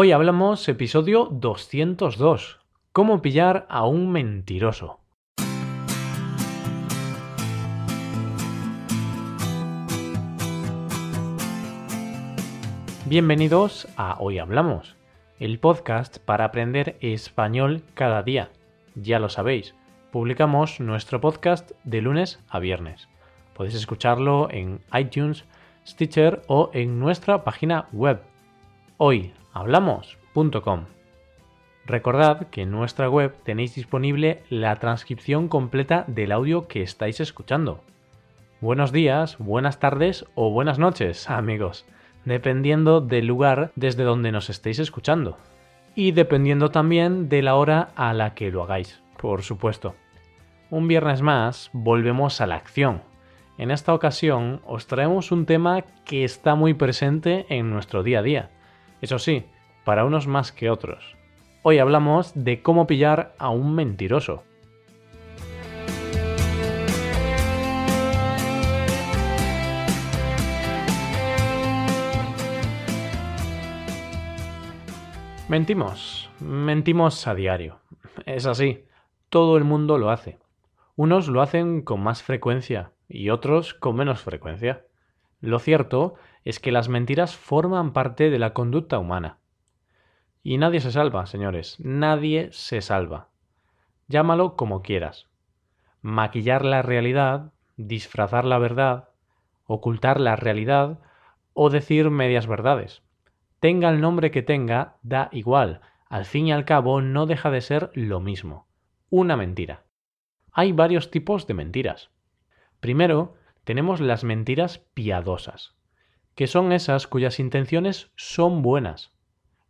Hoy hablamos episodio 202. ¿Cómo pillar a un mentiroso? Bienvenidos a Hoy Hablamos, el podcast para aprender español cada día. Ya lo sabéis, publicamos nuestro podcast de lunes a viernes. Podéis escucharlo en iTunes, Stitcher o en nuestra página web hoyhablamos.com. Recordad que en nuestra web tenéis disponible la transcripción completa del audio que estáis escuchando. Buenos días, buenas tardes o buenas noches, amigos, dependiendo del lugar desde donde nos estéis escuchando. Y dependiendo también de la hora a la que lo hagáis, por supuesto. Un viernes más volvemos a la acción. En esta ocasión os traemos un tema que está muy presente en nuestro día a día. Eso sí, para unos más que otros. Hoy hablamos de cómo pillar a un mentiroso. Mentimos, mentimos a diario. Es así, todo el mundo lo hace. Unos lo hacen con más frecuencia y otros con menos frecuencia. Lo cierto es que las mentiras forman parte de la conducta humana. Y nadie se salva, señores, nadie se salva. Llámalo como quieras. Maquillar la realidad, disfrazar la verdad, ocultar la realidad o decir medias verdades. Tenga el nombre que tenga, da igual. Al fin y al cabo no deja de ser lo mismo. Una mentira. Hay varios tipos de mentiras. Primero, tenemos las mentiras piadosas, que son esas cuyas intenciones son buenas.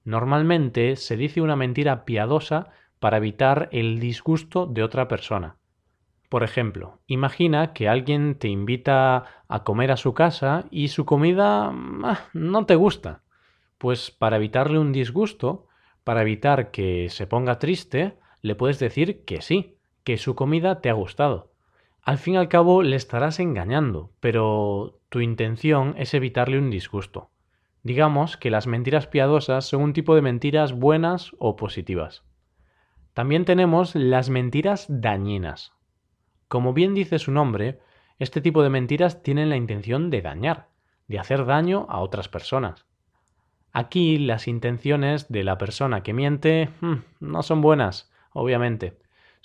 Normalmente se dice una mentira piadosa para evitar el disgusto de otra persona. Por ejemplo, imagina que alguien te invita a comer a su casa y su comida ah, no te gusta. Pues para evitarle un disgusto, para evitar que se ponga triste, le puedes decir que sí, que su comida te ha gustado. Al fin y al cabo le estarás engañando, pero tu intención es evitarle un disgusto. Digamos que las mentiras piadosas son un tipo de mentiras buenas o positivas. También tenemos las mentiras dañinas. Como bien dice su nombre, este tipo de mentiras tienen la intención de dañar, de hacer daño a otras personas. Aquí las intenciones de la persona que miente hmm, no son buenas, obviamente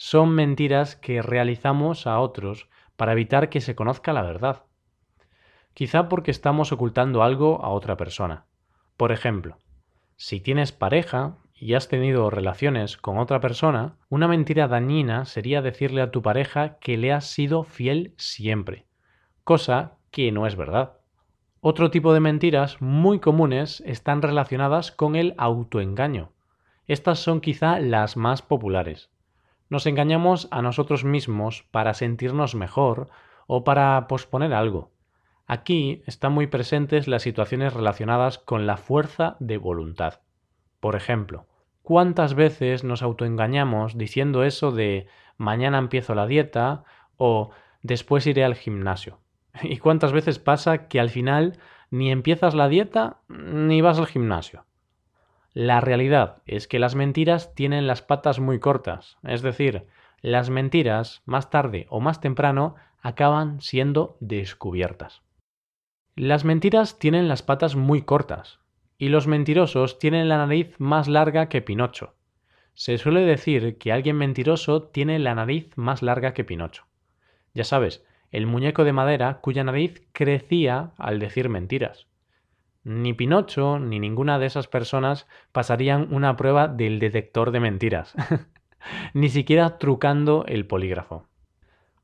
son mentiras que realizamos a otros para evitar que se conozca la verdad. Quizá porque estamos ocultando algo a otra persona. Por ejemplo, si tienes pareja y has tenido relaciones con otra persona, una mentira dañina sería decirle a tu pareja que le has sido fiel siempre, cosa que no es verdad. Otro tipo de mentiras muy comunes están relacionadas con el autoengaño. Estas son quizá las más populares. Nos engañamos a nosotros mismos para sentirnos mejor o para posponer algo. Aquí están muy presentes las situaciones relacionadas con la fuerza de voluntad. Por ejemplo, ¿cuántas veces nos autoengañamos diciendo eso de mañana empiezo la dieta o después iré al gimnasio? ¿Y cuántas veces pasa que al final ni empiezas la dieta ni vas al gimnasio? La realidad es que las mentiras tienen las patas muy cortas, es decir, las mentiras, más tarde o más temprano, acaban siendo descubiertas. Las mentiras tienen las patas muy cortas, y los mentirosos tienen la nariz más larga que Pinocho. Se suele decir que alguien mentiroso tiene la nariz más larga que Pinocho. Ya sabes, el muñeco de madera cuya nariz crecía al decir mentiras. Ni Pinocho ni ninguna de esas personas pasarían una prueba del detector de mentiras, ni siquiera trucando el polígrafo.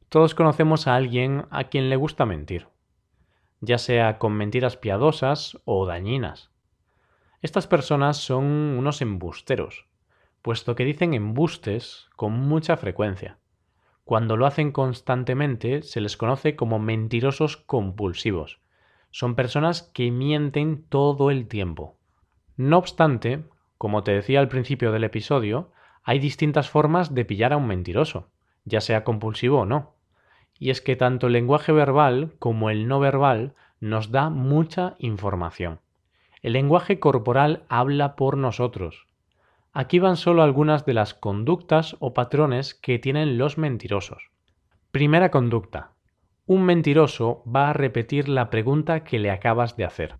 Todos conocemos a alguien a quien le gusta mentir, ya sea con mentiras piadosas o dañinas. Estas personas son unos embusteros, puesto que dicen embustes con mucha frecuencia. Cuando lo hacen constantemente se les conoce como mentirosos compulsivos son personas que mienten todo el tiempo. No obstante, como te decía al principio del episodio, hay distintas formas de pillar a un mentiroso, ya sea compulsivo o no. Y es que tanto el lenguaje verbal como el no verbal nos da mucha información. El lenguaje corporal habla por nosotros. Aquí van solo algunas de las conductas o patrones que tienen los mentirosos. Primera conducta. Un mentiroso va a repetir la pregunta que le acabas de hacer.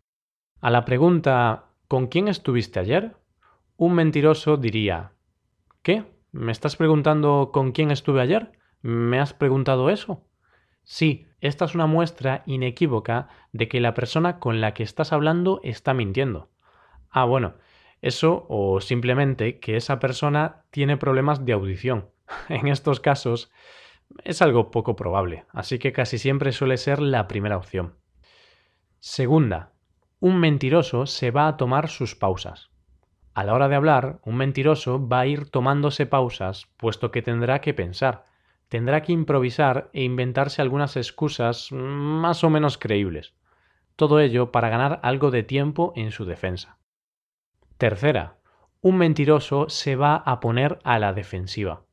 A la pregunta ¿Con quién estuviste ayer? Un mentiroso diría ¿Qué? ¿Me estás preguntando con quién estuve ayer? ¿Me has preguntado eso? Sí, esta es una muestra inequívoca de que la persona con la que estás hablando está mintiendo. Ah, bueno, eso o simplemente que esa persona tiene problemas de audición. En estos casos es algo poco probable, así que casi siempre suele ser la primera opción. Segunda, un mentiroso se va a tomar sus pausas. A la hora de hablar, un mentiroso va a ir tomándose pausas, puesto que tendrá que pensar, tendrá que improvisar e inventarse algunas excusas más o menos creíbles. Todo ello para ganar algo de tiempo en su defensa. Tercera, un mentiroso se va a poner a la defensiva.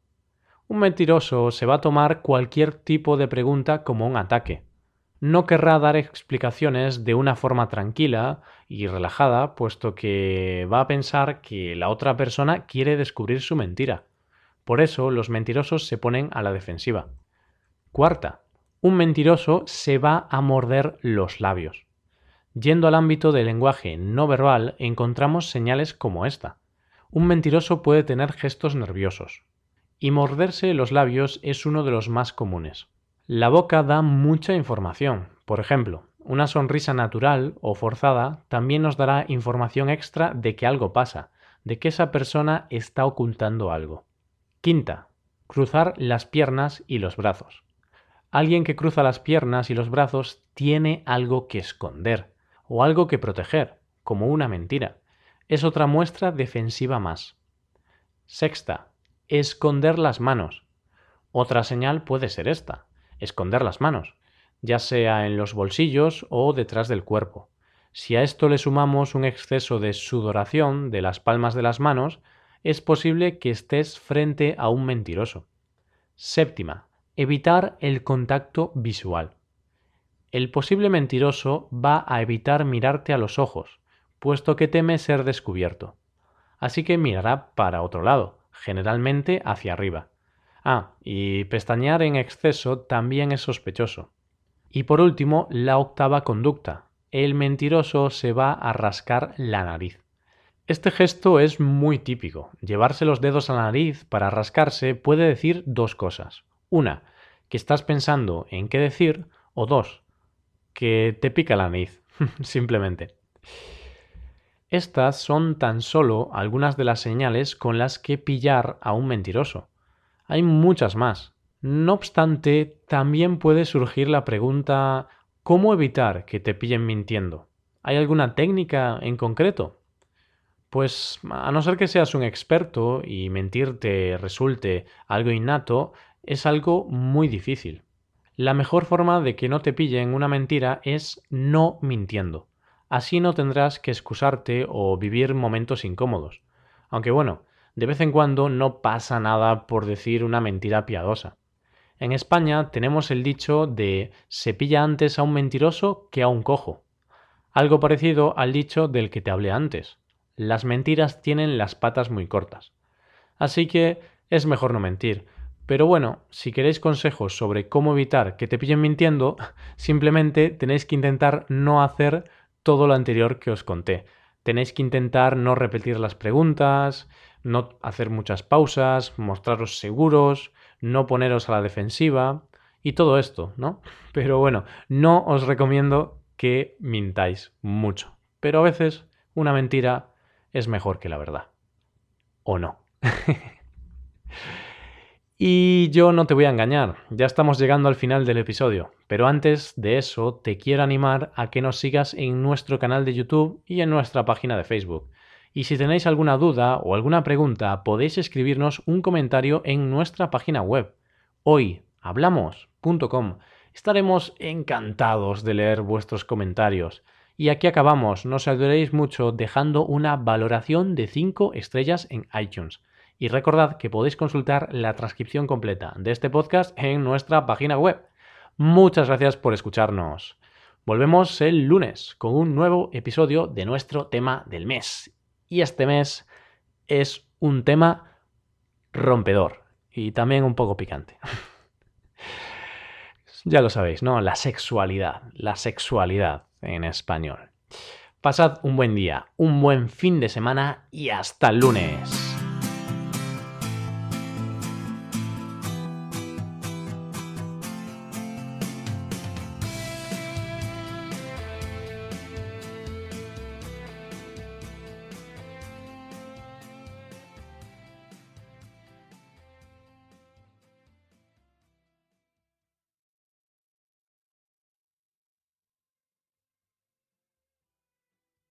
Un mentiroso se va a tomar cualquier tipo de pregunta como un ataque. No querrá dar explicaciones de una forma tranquila y relajada, puesto que va a pensar que la otra persona quiere descubrir su mentira. Por eso los mentirosos se ponen a la defensiva. Cuarta, un mentiroso se va a morder los labios. Yendo al ámbito del lenguaje no verbal, encontramos señales como esta. Un mentiroso puede tener gestos nerviosos. Y morderse los labios es uno de los más comunes. La boca da mucha información. Por ejemplo, una sonrisa natural o forzada también nos dará información extra de que algo pasa, de que esa persona está ocultando algo. Quinta, cruzar las piernas y los brazos. Alguien que cruza las piernas y los brazos tiene algo que esconder o algo que proteger, como una mentira. Es otra muestra defensiva más. Sexta, esconder las manos. Otra señal puede ser esta, esconder las manos, ya sea en los bolsillos o detrás del cuerpo. Si a esto le sumamos un exceso de sudoración de las palmas de las manos, es posible que estés frente a un mentiroso. Séptima, evitar el contacto visual. El posible mentiroso va a evitar mirarte a los ojos, puesto que teme ser descubierto. Así que mirará para otro lado, generalmente hacia arriba. Ah, y pestañear en exceso también es sospechoso. Y por último, la octava conducta. El mentiroso se va a rascar la nariz. Este gesto es muy típico. Llevarse los dedos a la nariz para rascarse puede decir dos cosas. Una, que estás pensando en qué decir, o dos, que te pica la nariz, simplemente. Estas son tan solo algunas de las señales con las que pillar a un mentiroso. Hay muchas más. No obstante, también puede surgir la pregunta ¿cómo evitar que te pillen mintiendo? ¿Hay alguna técnica en concreto? Pues a no ser que seas un experto y mentir te resulte algo innato, es algo muy difícil. La mejor forma de que no te pillen una mentira es no mintiendo. Así no tendrás que excusarte o vivir momentos incómodos. Aunque bueno, de vez en cuando no pasa nada por decir una mentira piadosa. En España tenemos el dicho de se pilla antes a un mentiroso que a un cojo. Algo parecido al dicho del que te hablé antes las mentiras tienen las patas muy cortas. Así que es mejor no mentir. Pero bueno, si queréis consejos sobre cómo evitar que te pillen mintiendo, simplemente tenéis que intentar no hacer todo lo anterior que os conté. Tenéis que intentar no repetir las preguntas, no hacer muchas pausas, mostraros seguros, no poneros a la defensiva y todo esto, ¿no? Pero bueno, no os recomiendo que mintáis mucho. Pero a veces una mentira es mejor que la verdad. ¿O no? y yo no te voy a engañar, ya estamos llegando al final del episodio, pero antes de eso te quiero animar a que nos sigas en nuestro canal de YouTube y en nuestra página de Facebook. Y si tenéis alguna duda o alguna pregunta, podéis escribirnos un comentario en nuestra página web, hoyhablamos.com. Estaremos encantados de leer vuestros comentarios. Y aquí acabamos. Nos ayudaréis mucho dejando una valoración de 5 estrellas en iTunes. Y recordad que podéis consultar la transcripción completa de este podcast en nuestra página web. Muchas gracias por escucharnos. Volvemos el lunes con un nuevo episodio de nuestro tema del mes. Y este mes es un tema rompedor y también un poco picante. ya lo sabéis, ¿no? La sexualidad, la sexualidad en español. Pasad un buen día, un buen fin de semana y hasta el lunes.